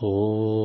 哦。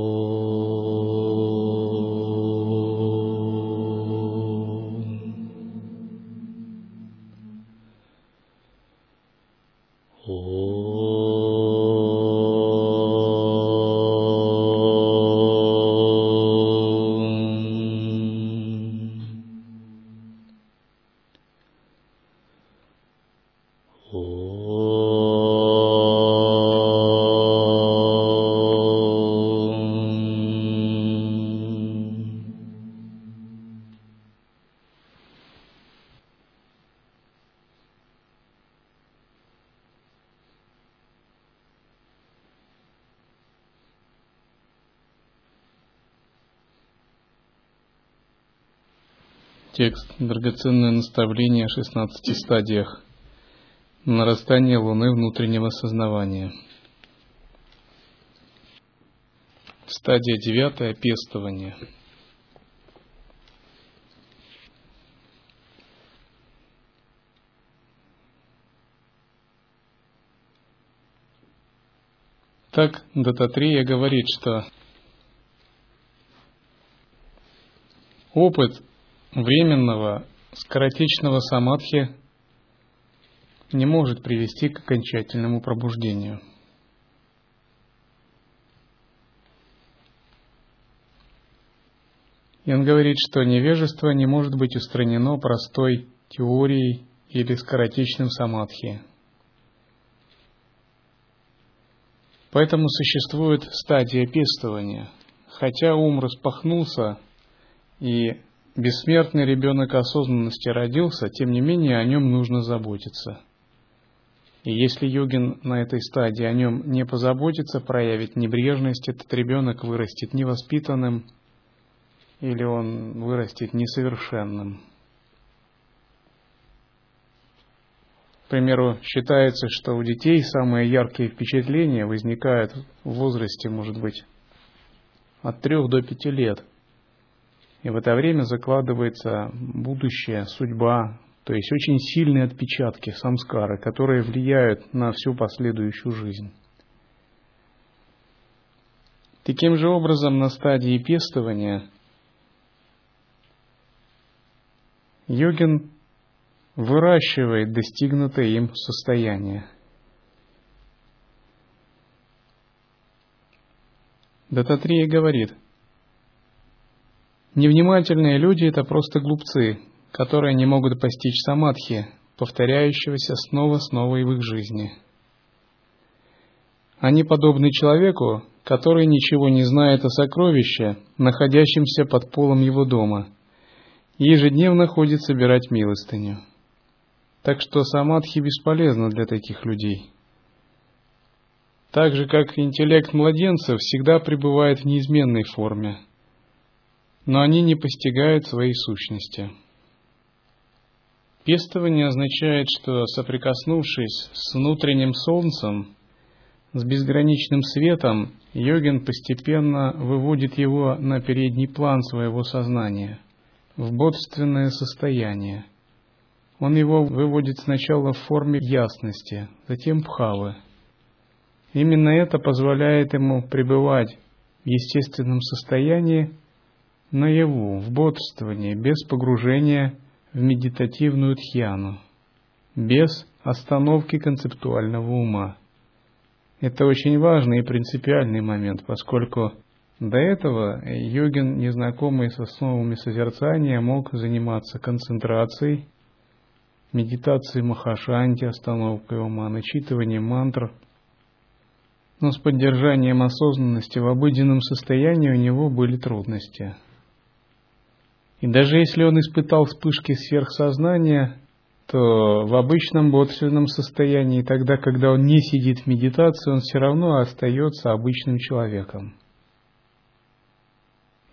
Текст «Драгоценное наставление о 16 стадиях. Нарастание Луны внутреннего сознавания». Стадия девятая – пестование. Так Дататрия говорит, что опыт временного скоротечного самадхи не может привести к окончательному пробуждению. И он говорит, что невежество не может быть устранено простой теорией или скоротечным самадхи. Поэтому существует стадия пестования. Хотя ум распахнулся и бессмертный ребенок осознанности родился, тем не менее о нем нужно заботиться. И если йогин на этой стадии о нем не позаботится, проявит небрежность, этот ребенок вырастет невоспитанным или он вырастет несовершенным. К примеру, считается, что у детей самые яркие впечатления возникают в возрасте, может быть, от трех до пяти лет – и в это время закладывается будущее, судьба, то есть очень сильные отпечатки самскары, которые влияют на всю последующую жизнь. Таким же образом, на стадии пестования йогин выращивает достигнутое им состояние. Дататрия говорит – Невнимательные люди – это просто глупцы, которые не могут постичь самадхи, повторяющегося снова-снова и в их жизни. Они подобны человеку, который ничего не знает о сокровище, находящемся под полом его дома, и ежедневно ходит собирать милостыню. Так что самадхи бесполезно для таких людей. Так же, как интеллект младенцев всегда пребывает в неизменной форме – но они не постигают своей сущности. Пестование означает, что соприкоснувшись с внутренним солнцем, с безграничным светом, йогин постепенно выводит его на передний план своего сознания, в бодственное состояние. Он его выводит сначала в форме ясности, затем пхавы. Именно это позволяет ему пребывать в естественном состоянии наяву, в бодрствовании, без погружения в медитативную тхьяну, без остановки концептуального ума. Это очень важный и принципиальный момент, поскольку до этого йогин, незнакомый с основами созерцания, мог заниматься концентрацией, медитацией махашанти, остановкой ума, начитыванием мантр, но с поддержанием осознанности в обыденном состоянии у него были трудности. И даже если он испытал вспышки сверхсознания, то в обычном бодственном состоянии, тогда, когда он не сидит в медитации, он все равно остается обычным человеком.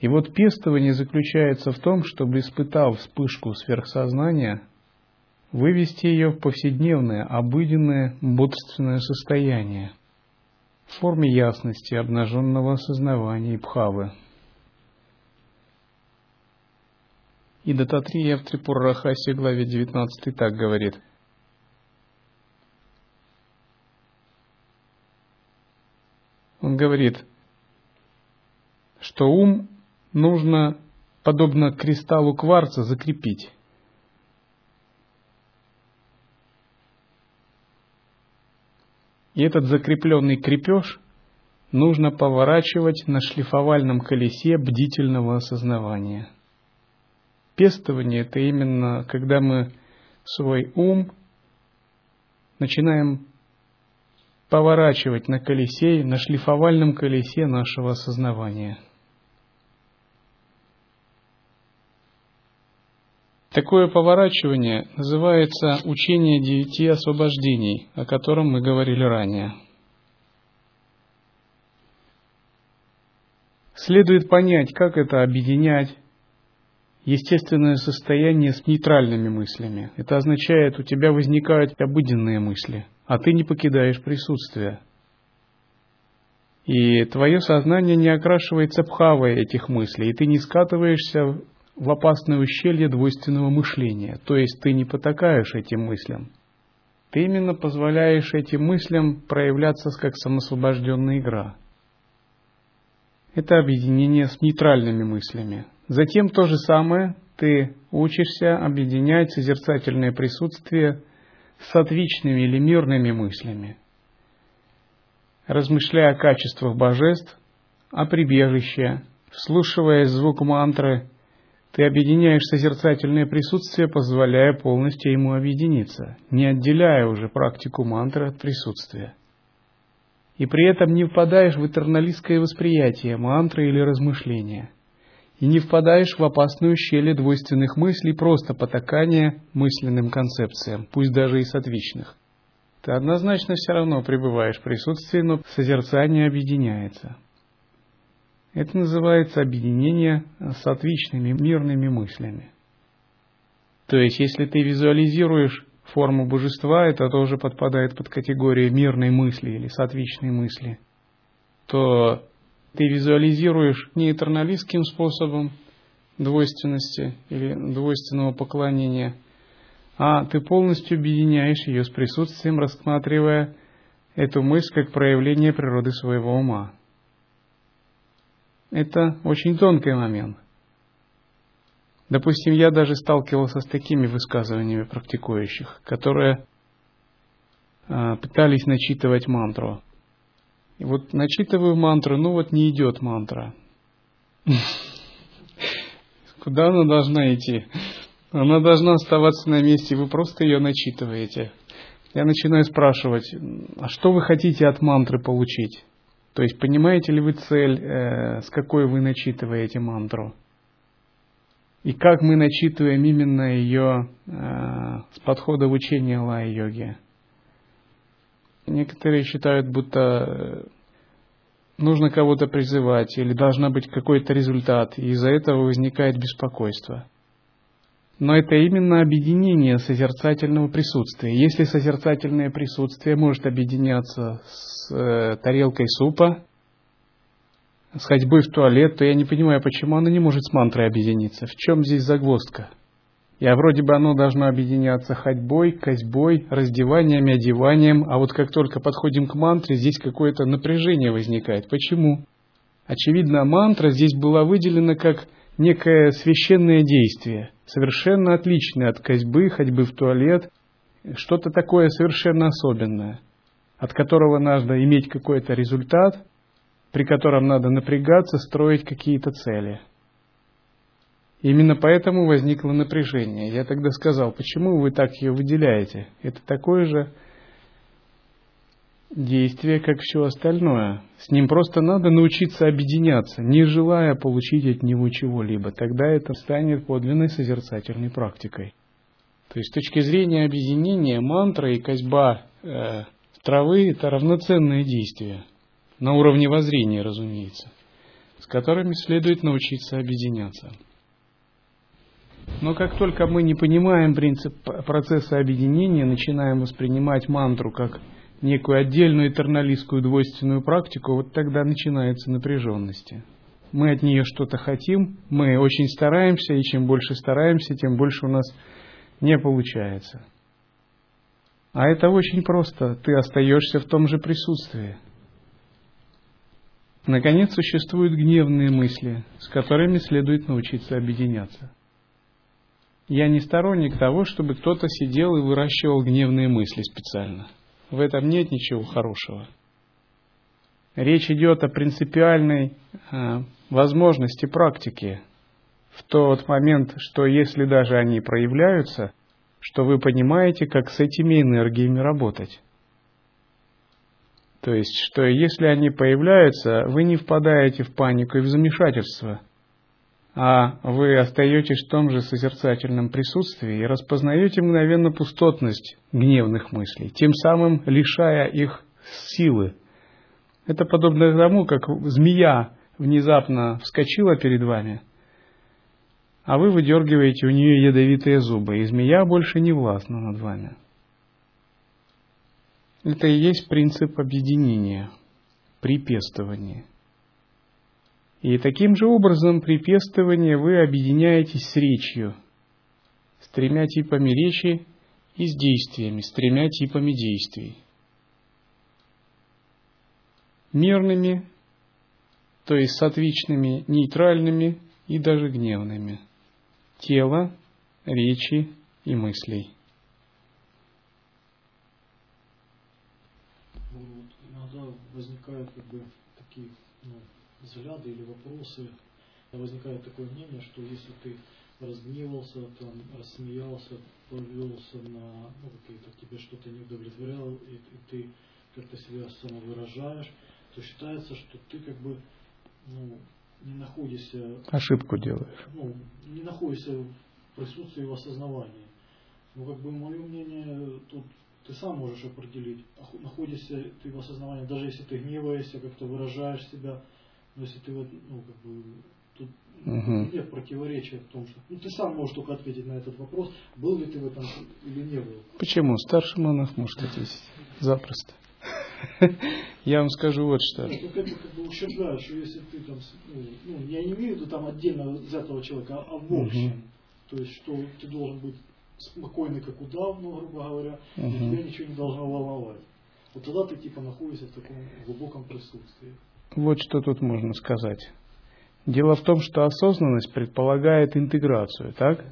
И вот пестование заключается в том, чтобы, испытав вспышку сверхсознания, вывести ее в повседневное, обыденное, бодственное состояние в форме ясности, обнаженного осознавания и пхавы. И Дататрия в Трипуррахасе главе 19 так говорит. Он говорит, что ум нужно, подобно кристаллу кварца, закрепить. И этот закрепленный крепеж нужно поворачивать на шлифовальном колесе бдительного осознавания. Пестование – это именно когда мы свой ум начинаем поворачивать на колесе, на шлифовальном колесе нашего осознавания. Такое поворачивание называется учение девяти освобождений, о котором мы говорили ранее. Следует понять, как это объединять естественное состояние с нейтральными мыслями. Это означает, у тебя возникают обыденные мысли, а ты не покидаешь присутствие. И твое сознание не окрашивается пхавой этих мыслей, и ты не скатываешься в опасное ущелье двойственного мышления, то есть ты не потакаешь этим мыслям. Ты именно позволяешь этим мыслям проявляться как самосвобожденная игра. Это объединение с нейтральными мыслями. Затем то же самое ты учишься объединять созерцательное присутствие с отличными или мирными мыслями, размышляя о качествах божеств, о прибежище, вслушивая звук мантры, ты объединяешь созерцательное присутствие, позволяя полностью ему объединиться, не отделяя уже практику мантры от присутствия. И при этом не впадаешь в этерналистское восприятие мантры или размышления – и не впадаешь в опасную щель двойственных мыслей, просто потакания мысленным концепциям, пусть даже и сатвичных. Ты однозначно все равно пребываешь в присутствии, но созерцание объединяется. Это называется объединение с отличными мирными мыслями. То есть, если ты визуализируешь форму божества, это тоже подпадает под категорию мирной мысли или сатвичной мысли, то ты визуализируешь не этерналистским способом двойственности или двойственного поклонения, а ты полностью объединяешь ее с присутствием, рассматривая эту мысль как проявление природы своего ума. Это очень тонкий момент. Допустим, я даже сталкивался с такими высказываниями практикующих, которые а, пытались начитывать мантру. И вот начитываю мантру, ну вот не идет мантра. Куда она должна идти? Она должна оставаться на месте, вы просто ее начитываете. Я начинаю спрашивать, а что вы хотите от мантры получить? То есть понимаете ли вы цель, э, с какой вы начитываете мантру? И как мы начитываем именно ее э, с подхода в учение лай-йоги? Некоторые считают, будто э, нужно кого-то призывать или должна быть какой-то результат, и из-за этого возникает беспокойство. Но это именно объединение созерцательного присутствия. Если созерцательное присутствие может объединяться с э, тарелкой супа, с ходьбой в туалет, то я не понимаю, почему оно не может с мантрой объединиться. В чем здесь загвоздка? Я вроде бы оно должно объединяться ходьбой, козьбой, раздеванием, одеванием, а вот как только подходим к мантре, здесь какое-то напряжение возникает. Почему? Очевидно, мантра здесь была выделена как некое священное действие, совершенно отличное от козьбы, ходьбы в туалет, что-то такое совершенно особенное, от которого надо иметь какой-то результат, при котором надо напрягаться, строить какие-то цели – Именно поэтому возникло напряжение. Я тогда сказал, почему вы так ее выделяете? Это такое же действие, как все остальное. С ним просто надо научиться объединяться, не желая получить от него чего-либо. Тогда это станет подлинной созерцательной практикой. То есть с точки зрения объединения мантра и козьба э, травы это равноценные действия. На уровне воззрения, разумеется, с которыми следует научиться объединяться. Но как только мы не понимаем принцип процесса объединения, начинаем воспринимать мантру как некую отдельную этерналистскую двойственную практику, вот тогда начинается напряженность. Мы от нее что-то хотим, мы очень стараемся, и чем больше стараемся, тем больше у нас не получается. А это очень просто. Ты остаешься в том же присутствии. Наконец, существуют гневные мысли, с которыми следует научиться объединяться. Я не сторонник того, чтобы кто-то сидел и выращивал гневные мысли специально. В этом нет ничего хорошего. Речь идет о принципиальной э, возможности практики. В тот момент, что если даже они проявляются, что вы понимаете, как с этими энергиями работать. То есть, что если они появляются, вы не впадаете в панику и в замешательство, а вы остаетесь в том же созерцательном присутствии и распознаете мгновенно пустотность гневных мыслей, тем самым лишая их силы. Это подобно тому, как змея внезапно вскочила перед вами, а вы выдергиваете у нее ядовитые зубы, и змея больше не властна над вами. Это и есть принцип объединения, припестования. И таким же образом при пестовании вы объединяетесь с речью, с тремя типами речи и с действиями, с тремя типами действий. Мирными, то есть сатвичными, нейтральными и даже гневными. Тела, речи и мыслей. возникают как бы такие ну, взгляды или вопросы, возникает такое мнение, что если ты разгневался, там, рассмеялся, повелся на ну, какие-то тебе что-то не удовлетворяло, и, и ты как-то себя самовыражаешь, то считается, что ты как бы ну, не находишься... Ошибку делаешь. Ну, не находишься в присутствии в осознавании. Ну, как бы мое мнение, тут ты сам можешь определить, находишься ты в осознавании, даже если ты гневаешься, как-то выражаешь себя, но если ты вот, ну, как бы, тут угу. нет противоречия в том, что ну, ты сам можешь только ответить на этот вопрос, был ли ты в этом или не был. Почему? Старший монах может ответить. Запросто. Я вам скажу вот что. Ну, как бы, как бы ущербляют, что если ты там, ну, ну, я не имею в виду там отдельно взятого человека, а, а в общем. Угу. То есть, что ты должен быть спокойный, как удав, ну, грубо говоря, угу. и тебя ничего не должно волновать. Вот тогда ты типа находишься в таком глубоком присутствии. Вот что тут можно сказать. Дело в том, что осознанность предполагает интеграцию, так?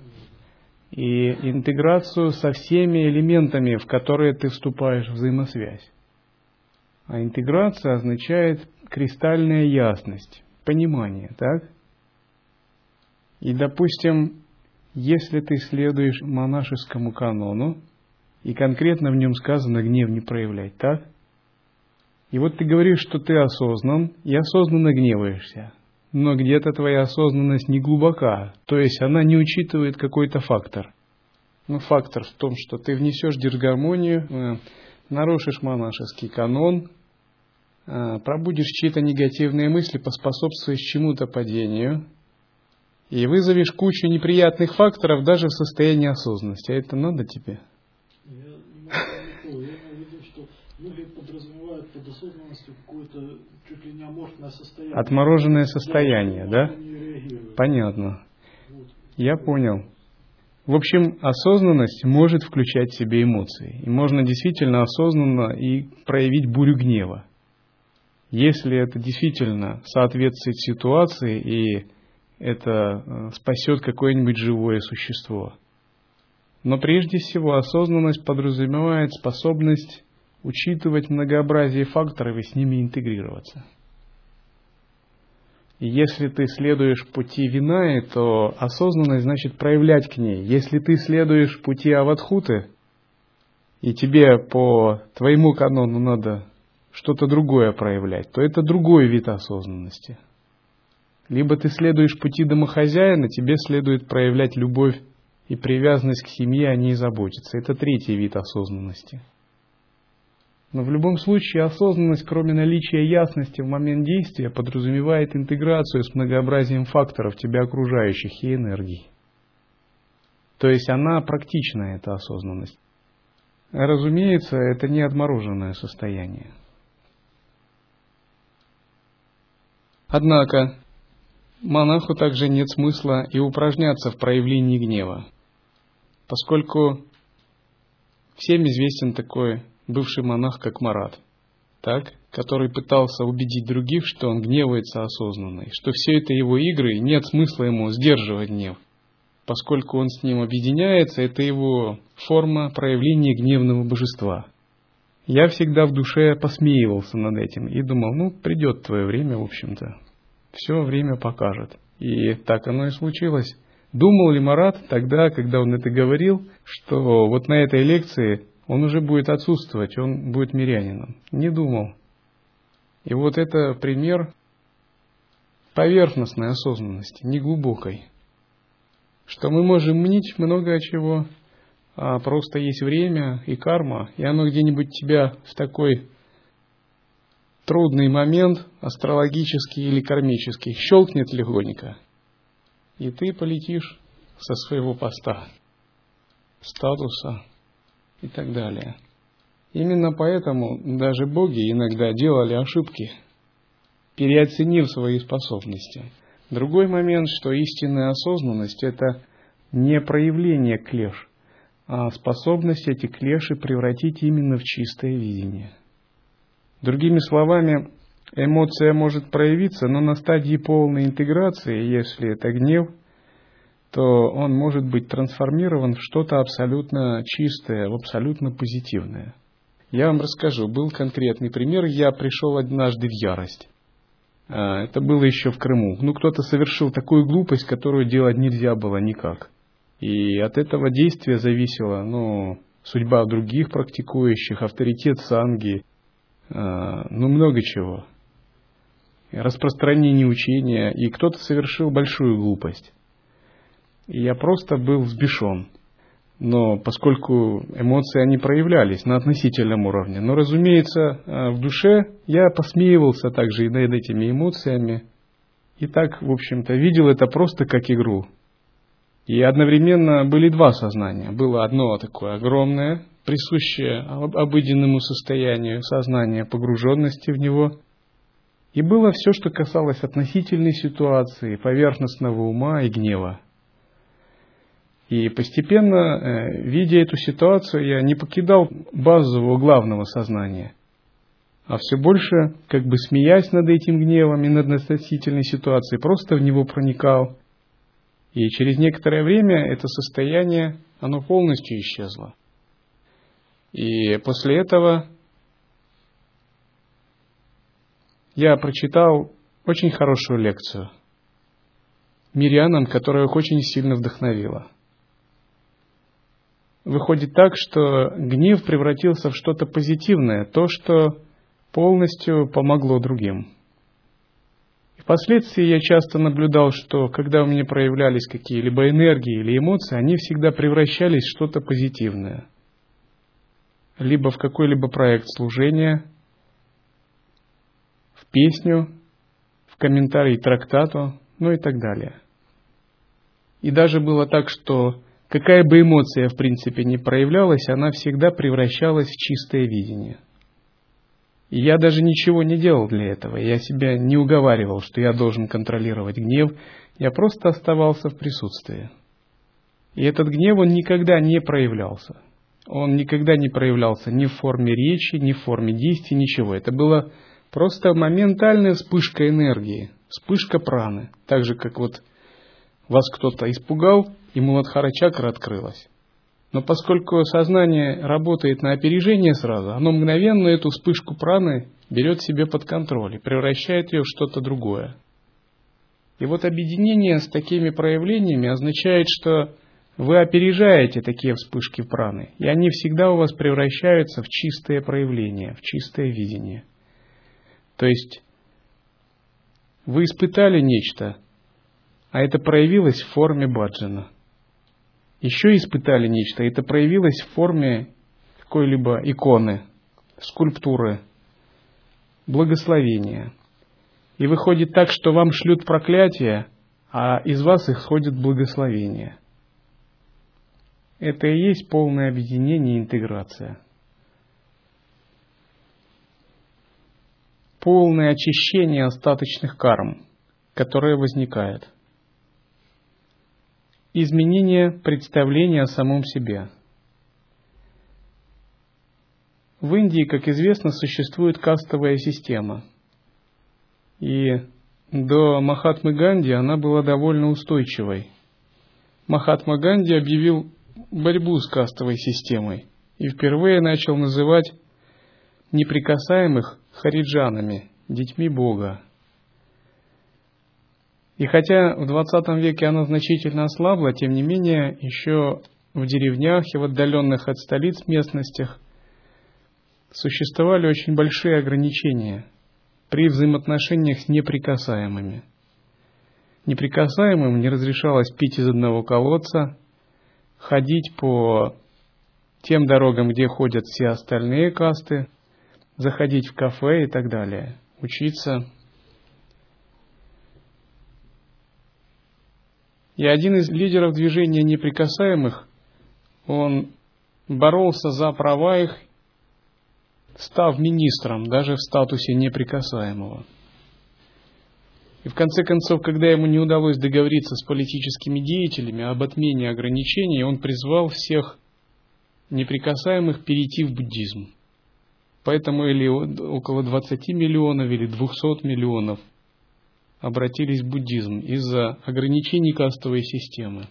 И интеграцию со всеми элементами, в которые ты вступаешь в взаимосвязь. А интеграция означает кристальная ясность, понимание, так? И, допустим, если ты следуешь монашескому канону, и конкретно в нем сказано гнев не проявлять, так? И вот ты говоришь, что ты осознан, и осознанно гневаешься. Но где-то твоя осознанность не глубока, то есть она не учитывает какой-то фактор. Ну, фактор в том, что ты внесешь дисгармонию, э, нарушишь монашеский канон, э, пробудешь чьи-то негативные мысли, поспособствуешь чему-то падению – и вызовешь кучу неприятных факторов даже в состоянии осознанности. А это надо тебе? Я не могу что многие подразумевают осознанностью какое-то чуть ли не аморфное состояние. Отмороженное состояние, да? да? Понятно. Вот. Я понял. В общем, осознанность может включать в себе эмоции. И можно действительно осознанно и проявить бурю гнева. Если это действительно соответствует ситуации и это э, спасет какое-нибудь живое существо. Но прежде всего осознанность подразумевает способность учитывать многообразие факторов и с ними интегрироваться. И если ты следуешь пути Винаи, то осознанность значит проявлять к ней. Если ты следуешь пути Аватхуты, и тебе по твоему канону надо что-то другое проявлять, то это другой вид осознанности – либо ты следуешь пути домохозяина, тебе следует проявлять любовь и привязанность к семье, а не заботиться. Это третий вид осознанности. Но в любом случае осознанность, кроме наличия ясности в момент действия, подразумевает интеграцию с многообразием факторов тебя окружающих и энергий. То есть она практичная, эта осознанность. Разумеется, это не отмороженное состояние. Однако, монаху также нет смысла и упражняться в проявлении гнева, поскольку всем известен такой бывший монах, как Марат. Так? который пытался убедить других, что он гневается осознанно, что все это его игры, и нет смысла ему сдерживать гнев. Поскольку он с ним объединяется, это его форма проявления гневного божества. Я всегда в душе посмеивался над этим и думал, ну, придет твое время, в общем-то. Все время покажет. И так оно и случилось. Думал ли Марат тогда, когда он это говорил, что вот на этой лекции он уже будет отсутствовать, он будет мирянином? Не думал. И вот это пример поверхностной осознанности, неглубокой. Что мы можем мнить много чего, а просто есть время и карма, и оно где-нибудь тебя в такой трудный момент, астрологический или кармический, щелкнет легонько, и ты полетишь со своего поста, статуса и так далее. Именно поэтому даже боги иногда делали ошибки, переоценив свои способности. Другой момент, что истинная осознанность – это не проявление клеш, а способность эти клеши превратить именно в чистое видение. Другими словами, эмоция может проявиться, но на стадии полной интеграции, если это гнев, то он может быть трансформирован в что-то абсолютно чистое, в абсолютно позитивное. Я вам расскажу. Был конкретный пример. Я пришел однажды в ярость. А, это было еще в Крыму. Ну, кто-то совершил такую глупость, которую делать нельзя было никак. И от этого действия зависела, ну, судьба других практикующих, авторитет санги, а, ну, много чего. Распространение учения. И кто-то совершил большую глупость. И я просто был взбешен но поскольку эмоции они проявлялись на относительном уровне. Но, разумеется, э, в душе я посмеивался также и над этими эмоциями. И так, в общем-то, видел это просто как игру. И одновременно были два сознания. Было одно такое огромное, присущее обыденному состоянию сознания, погруженности в него. И было все, что касалось относительной ситуации, поверхностного ума и гнева. И постепенно, э, видя эту ситуацию, я не покидал базового главного сознания, а все больше, как бы смеясь над этим гневом и над относительной ситуацией, просто в него проникал. И через некоторое время это состояние, оно полностью исчезло. И после этого я прочитал очень хорошую лекцию мирянам, которая их очень сильно вдохновила – выходит так, что гнев превратился в что-то позитивное, то, что полностью помогло другим. Впоследствии я часто наблюдал, что когда у меня проявлялись какие-либо энергии или эмоции, они всегда превращались в что-то позитивное. Либо в какой-либо проект служения, в песню, в комментарий трактату, ну и так далее. И даже было так, что Какая бы эмоция, в принципе, ни проявлялась, она всегда превращалась в чистое видение. И я даже ничего не делал для этого. Я себя не уговаривал, что я должен контролировать гнев. Я просто оставался в присутствии. И этот гнев, он никогда не проявлялся. Он никогда не проявлялся ни в форме речи, ни в форме действий, ничего. Это было просто моментальная вспышка энергии, вспышка праны. Так же, как вот вас кто-то испугал, и Муладхара чакра открылась. Но поскольку сознание работает на опережение сразу, оно мгновенно эту вспышку праны берет себе под контроль и превращает ее в что-то другое. И вот объединение с такими проявлениями означает, что вы опережаете такие вспышки праны, и они всегда у вас превращаются в чистое проявление, в чистое видение. То есть вы испытали нечто, а это проявилось в форме баджана. Еще испытали нечто, это проявилось в форме какой-либо иконы, скульптуры, благословения. И выходит так, что вам шлют проклятие, а из вас исходит благословение. Это и есть полное объединение и интеграция. Полное очищение остаточных карм, которые возникают – изменение представления о самом себе. в Индии, как известно, существует кастовая система. И до Махатмы Ганди она была довольно устойчивой. Махатма Ганди объявил борьбу с кастовой системой и впервые начал называть неприкасаемых хариджанами, детьми Бога. И хотя в 20 веке она значительно ослабла, тем не менее еще в деревнях и в отдаленных от столиц местностях существовали очень большие ограничения при взаимоотношениях с неприкасаемыми. Неприкасаемым не разрешалось пить из одного колодца, ходить по тем дорогам, где ходят все остальные касты, заходить в кафе и так далее, учиться. И один из лидеров движения неприкасаемых, он боролся за права их, став министром, даже в статусе неприкасаемого. И в конце концов, когда ему не удалось договориться с политическими деятелями об отмене ограничений, он призвал всех неприкасаемых перейти в буддизм. Поэтому или около 20 миллионов или 200 миллионов обратились в буддизм из-за ограничений кастовой системы.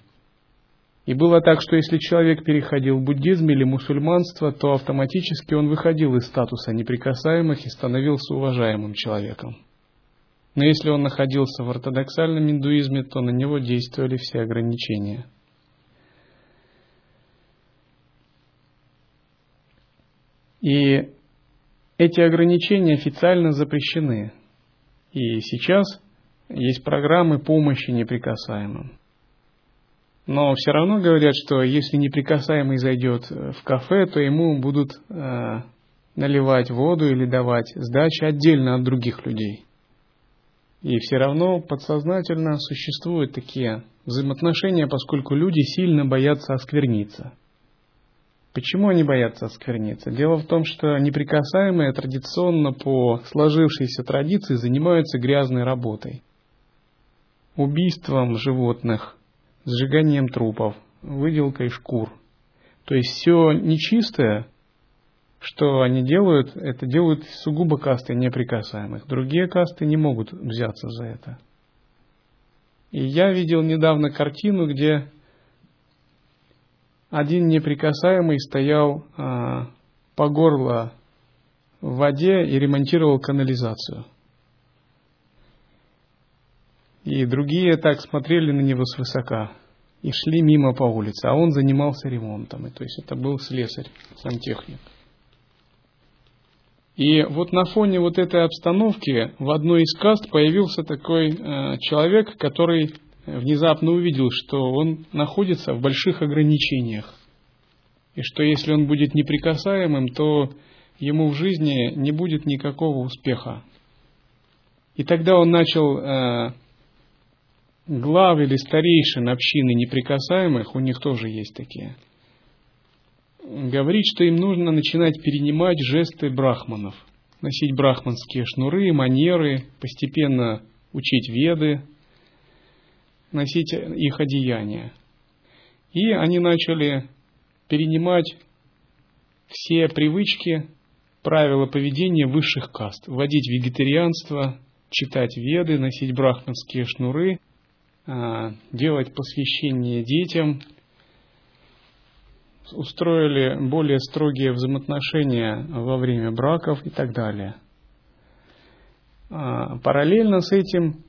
И было так, что если человек переходил в буддизм или мусульманство, то автоматически он выходил из статуса неприкасаемых и становился уважаемым человеком. Но если он находился в ортодоксальном индуизме, то на него действовали все ограничения. И эти ограничения официально запрещены. И сейчас есть программы помощи неприкасаемым. Но все равно говорят, что если неприкасаемый зайдет в кафе, то ему будут э, наливать воду или давать сдачи отдельно от других людей. И все равно подсознательно существуют такие взаимоотношения, поскольку люди сильно боятся оскверниться. Почему они боятся оскверниться? Дело в том, что неприкасаемые традиционно по сложившейся традиции занимаются грязной работой. Убийством животных, сжиганием трупов, выделкой шкур. То есть все нечистое что они делают, это делают сугубо касты неприкасаемых. Другие касты не могут взяться за это. И я видел недавно картину, где один неприкасаемый стоял а, по горло в воде и ремонтировал канализацию. И другие так смотрели на него свысока и шли мимо по улице, а он занимался ремонтом. И, то есть это был слесарь, сантехник. И вот на фоне вот этой обстановки в одной из каст появился такой э, человек, который внезапно увидел, что он находится в больших ограничениях. И что если он будет неприкасаемым, то ему в жизни не будет никакого успеха. И тогда он начал э, глав или старейшин общины неприкасаемых, у них тоже есть такие – говорит, что им нужно начинать перенимать жесты брахманов, носить брахманские шнуры, манеры, постепенно учить веды, носить их одеяния. И они начали перенимать все привычки, правила поведения высших каст, вводить вегетарианство, читать веды, носить брахманские шнуры, делать посвящение детям – устроили более строгие взаимоотношения во время браков и так далее. А, параллельно с этим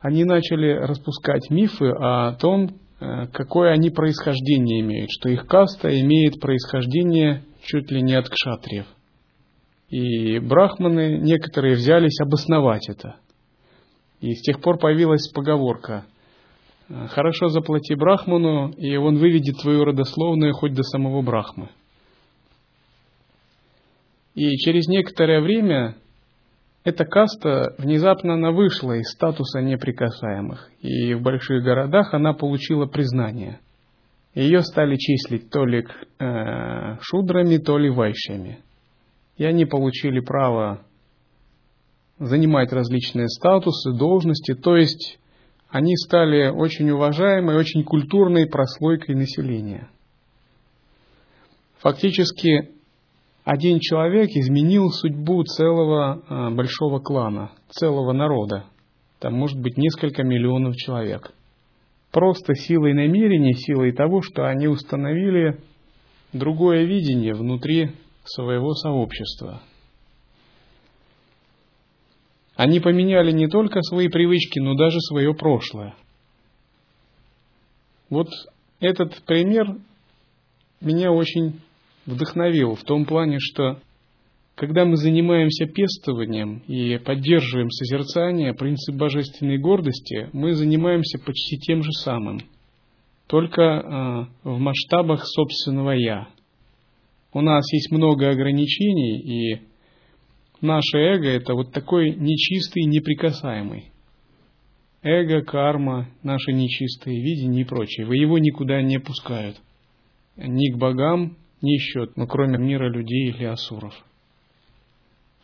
они начали распускать мифы о том, э, какое они происхождение имеют, что их каста имеет происхождение чуть ли не от кшатриев. И брахманы некоторые взялись обосновать это. И с тех пор появилась поговорка Хорошо заплати Брахману, и он выведет твою родословную хоть до самого Брахмы. И через некоторое время эта каста внезапно она вышла из статуса неприкасаемых, и в больших городах она получила признание. Ее стали числить то ли э, шудрами, то ли вайшами. И они получили право занимать различные статусы, должности, то есть они стали очень уважаемой, очень культурной прослойкой населения. Фактически один человек изменил судьбу целого а, большого клана, целого народа. Там может быть несколько миллионов человек. Просто силой намерений, силой того, что они установили другое видение внутри своего сообщества. Они поменяли не только свои привычки, но даже свое прошлое. Вот этот пример меня очень вдохновил в том плане, что когда мы занимаемся пестованием и поддерживаем созерцание, принцип божественной гордости, мы занимаемся почти тем же самым, только э, в масштабах собственного «я». У нас есть много ограничений, и наше эго – это вот такой нечистый, неприкасаемый. Эго, карма, наши нечистые видения и прочее. Вы его никуда не пускают. Ни к богам, ни счет, ну, кроме мира людей или асуров.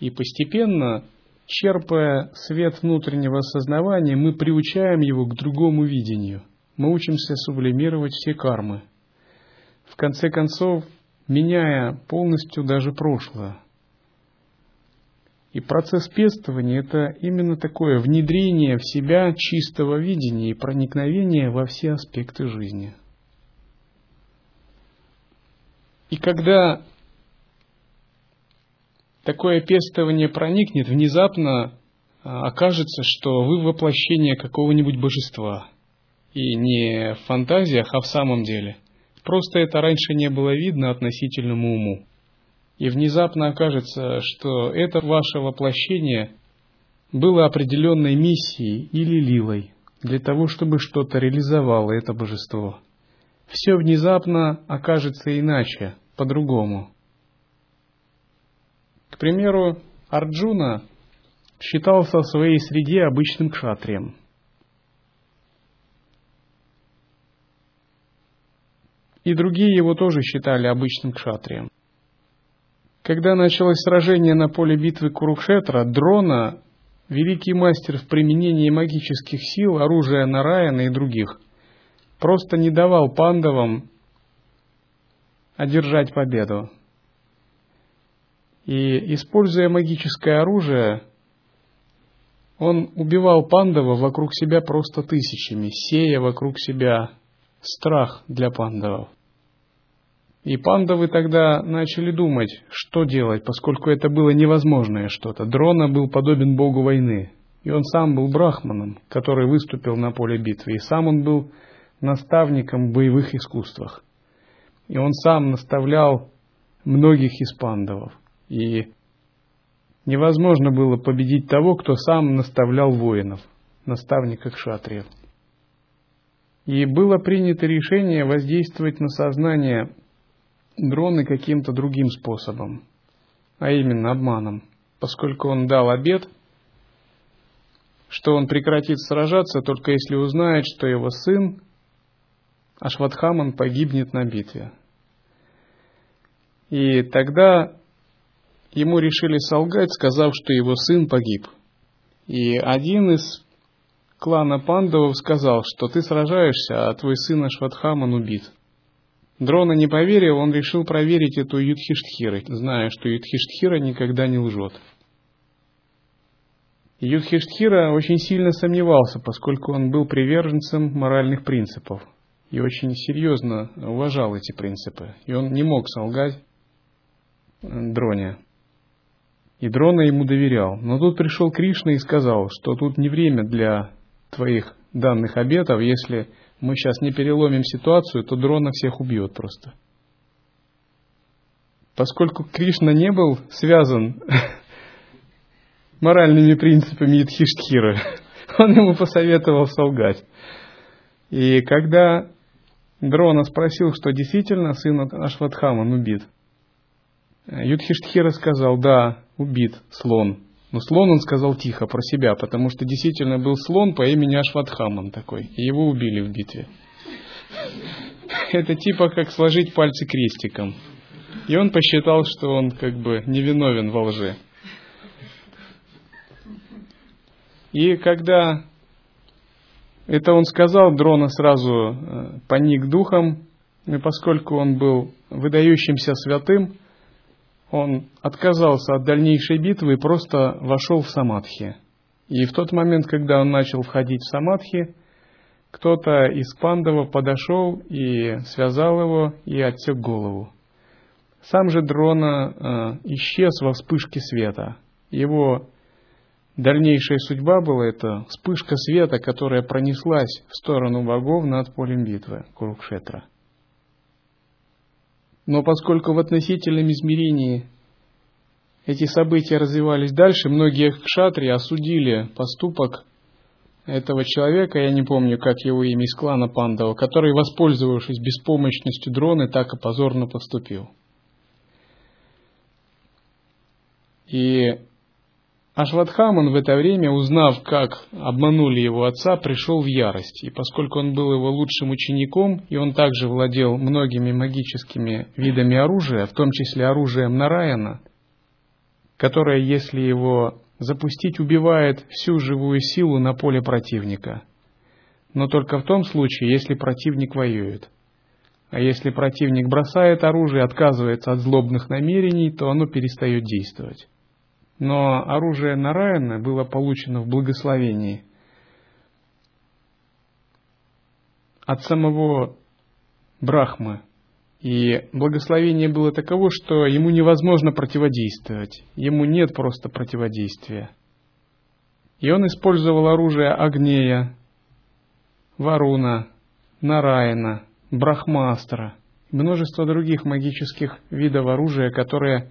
И постепенно, черпая свет внутреннего осознавания, мы приучаем его к другому видению. Мы учимся сублимировать все кармы. В конце концов, меняя полностью даже прошлое. И процесс пестования – это именно такое внедрение в себя чистого видения и проникновение во все аспекты жизни. И когда такое пестование проникнет, внезапно а, окажется, что вы воплощение какого-нибудь божества. И не в фантазиях, а в самом деле. Просто это раньше не было видно относительному уму. И внезапно окажется, что это ваше воплощение было определенной миссией или лилой для того, чтобы что-то реализовало это божество. Все внезапно окажется иначе, по-другому. К примеру, Арджуна считался в своей среде обычным кшатрием. И другие его тоже считали обычным кшатрием. Когда началось сражение на поле битвы Курукшетра, Дрона, великий мастер в применении магических сил, оружия Нараяна и других, просто не давал пандавам одержать победу. И, используя магическое оружие, он убивал пандава вокруг себя просто тысячами, сея вокруг себя страх для пандавов. И пандавы тогда начали думать, что делать, поскольку это было невозможное что-то. Дрона был подобен богу войны, и он сам был брахманом, который выступил на поле битвы, и сам он был наставником в боевых искусствах. И он сам наставлял многих из пандавов. И невозможно было победить того, кто сам наставлял воинов, наставника кшатриев. И было принято решение воздействовать на сознание дроны каким-то другим способом, а именно обманом, поскольку он дал обед, что он прекратит сражаться только если узнает, что его сын Ашватхаман погибнет на битве. И тогда ему решили солгать, сказав, что его сын погиб. И один из клана пандавов сказал, что ты сражаешься, а твой сын Ашватхаман убит. Дрона не поверил, он решил проверить эту Юдхиштхиры, зная, что Юдхиштхира никогда не лжет. Юдхиштхира очень сильно сомневался, поскольку он был приверженцем моральных принципов и очень серьезно уважал эти принципы. И он не мог солгать Дроне. И Дрона ему доверял. Но тут пришел Кришна и сказал, что тут не время для твоих данных обетов. Если мы сейчас не переломим ситуацию, то Дрона всех убьет просто. Поскольку Кришна не был связан моральными принципами Идхиштхира, он ему посоветовал солгать. И когда Дрона спросил, что действительно сын Ашватхаман убит, Юдхиштхира сказал, да, убит слон. Но слон он сказал тихо про себя, потому что действительно был слон по имени Ашватхаман такой, и его убили в битве. Это типа как сложить пальцы крестиком. И он посчитал, что он как бы невиновен во лжи. И когда это он сказал, Дрона сразу э, паник духом, и поскольку он был выдающимся святым, он отказался от дальнейшей битвы и просто вошел в самадхи. И в тот момент, когда он начал входить в самадхи, кто-то из пандавов подошел и связал его и отсек голову. Сам же Дрона э, исчез во вспышке света. Его дальнейшая судьба была это вспышка света, которая пронеслась в сторону богов над полем битвы Курукшетра. Но поскольку в относительном измерении эти события развивались дальше, многие кшатри осудили поступок этого человека, я не помню, как его имя из клана Пандава, который, воспользовавшись беспомощностью дроны, так и позорно поступил. И Ашватхаман в это время, узнав, как обманули его отца, пришел в ярость. И поскольку он был его лучшим учеником, и он также владел многими магическими видами оружия, в том числе оружием Нараяна, которое, если его запустить, убивает всю живую силу на поле противника. Но только в том случае, если противник воюет. А если противник бросает оружие, отказывается от злобных намерений, то оно перестает действовать. Но оружие Нараяна было получено в благословении от самого Брахмы, и благословение было таково, что ему невозможно противодействовать. Ему нет просто противодействия. И он использовал оружие Агнея, Варуна, Нараина, Брахмастра, множество других магических видов оружия, которые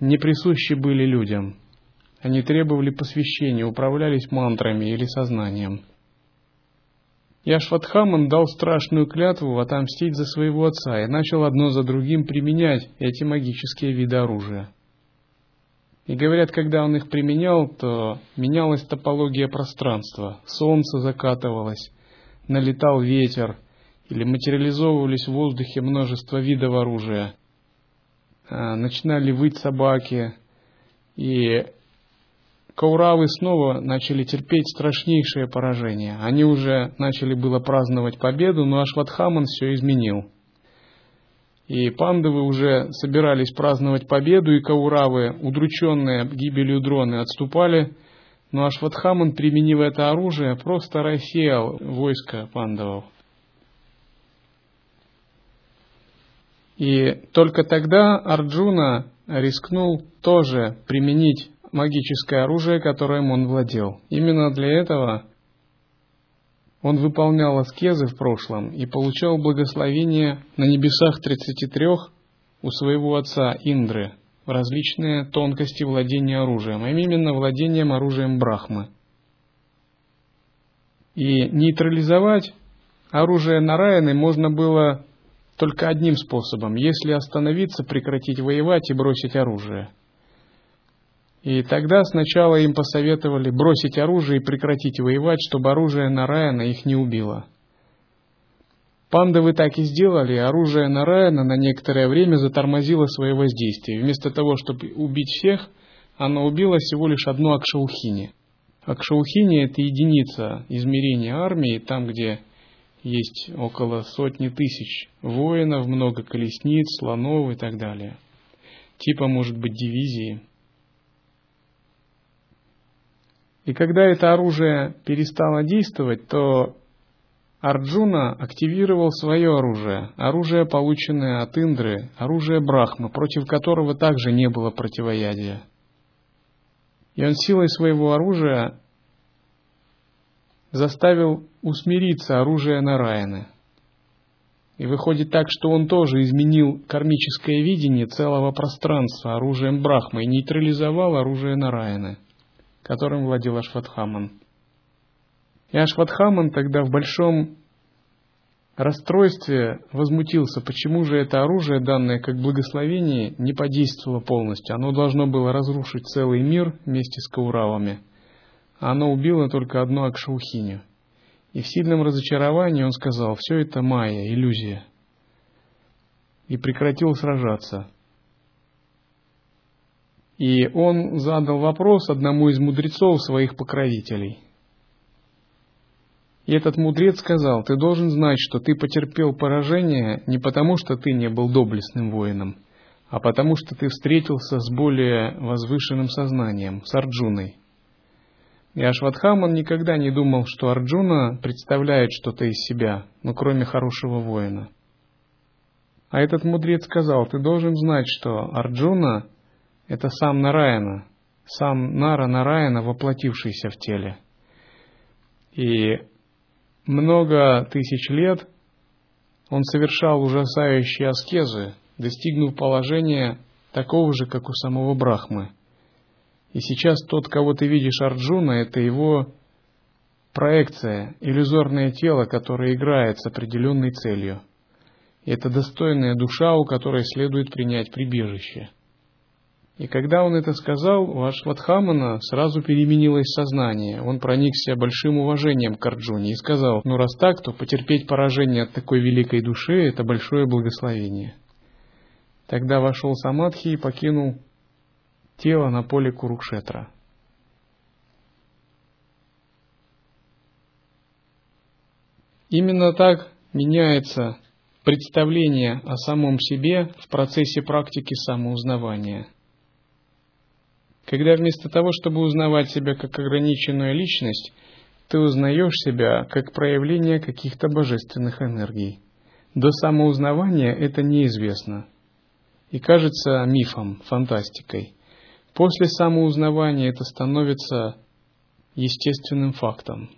не присущи были людям. Они требовали посвящения, управлялись мантрами или сознанием – и Ашватхаман дал страшную клятву отомстить за своего отца и начал одно за другим применять эти магические виды оружия. И говорят, когда он их применял, то менялась топология пространства, солнце закатывалось, налетал ветер, или материализовывались в воздухе множество видов оружия. А, начинали выть собаки, и Кауравы снова начали терпеть страшнейшее поражение. Они уже начали было праздновать победу, но Ашватхаман все изменил. И пандавы уже собирались праздновать победу, и Кауравы, удрученные гибелью дроны, отступали. Но Ашватхаман, применив это оружие, просто рассеял войско пандавов. И только тогда Арджуна рискнул тоже применить магическое оружие, которым он владел. Именно для этого он выполнял аскезы в прошлом и получал благословение на небесах 33 у своего отца Индры в различные тонкости владения оружием, а именно владением оружием Брахмы. И нейтрализовать оружие Нараяны можно было только одним способом, если остановиться, прекратить воевать и бросить оружие – и тогда сначала им посоветовали бросить оружие и прекратить воевать, чтобы оружие Нараяна их не убило. Пандавы так и сделали, оружие Нараяна на некоторое время затормозило свое воздействие. Вместо того, чтобы убить всех, оно убило всего лишь одну Акшаухини. Акшаухини – это единица измерения армии, там, где есть около сотни тысяч воинов, много колесниц, слонов и так далее. Типа, может быть, дивизии – И когда это оружие перестало действовать, то Арджуна активировал свое оружие, оружие, полученное от Индры, оружие Брахмы, против которого также не было противоядия. И он силой своего оружия заставил усмириться оружие Нараяны. И выходит так, что он тоже изменил кармическое видение целого пространства оружием Брахмы и нейтрализовал оружие Нараяны которым владел Ашватхаман. И Ашватхаман тогда в большом расстройстве возмутился, почему же это оружие, данное как благословение, не подействовало полностью. Оно должно было разрушить целый мир вместе с Кауравами. Оно убило только одну Акшаухиню. И в сильном разочаровании он сказал, все это майя, иллюзия. И прекратил сражаться. И он задал вопрос одному из мудрецов своих покровителей. И этот мудрец сказал, ты должен знать, что ты потерпел поражение не потому, что ты не был доблестным воином, а потому что ты встретился с более возвышенным сознанием, с Арджуной. И Ашватхаман никогда не думал, что Арджуна представляет что-то из себя, ну кроме хорошего воина. А этот мудрец сказал, ты должен знать, что Арджуна – это сам Нараяна, сам Нара Нараяна, воплотившийся в теле. И много тысяч лет он совершал ужасающие аскезы, достигнув положения такого же, как у самого Брахмы. И сейчас тот, кого ты видишь Арджуна, это его проекция, иллюзорное тело, которое играет с определенной целью. И это достойная душа, у которой следует принять прибежище. И когда он это сказал, у Ашватхамана сразу переменилось сознание. Он проникся большим уважением к Арджуне и сказал, ну раз так, то потерпеть поражение от такой великой души – это большое благословение. Тогда вошел Самадхи и покинул тело на поле Курукшетра. Именно так меняется представление о самом себе в процессе практики самоузнавания. Когда вместо того, чтобы узнавать себя как ограниченную личность, ты узнаешь себя как проявление каких-то божественных энергий. До самоузнавания это неизвестно и кажется мифом, фантастикой. После самоузнавания это становится естественным фактом.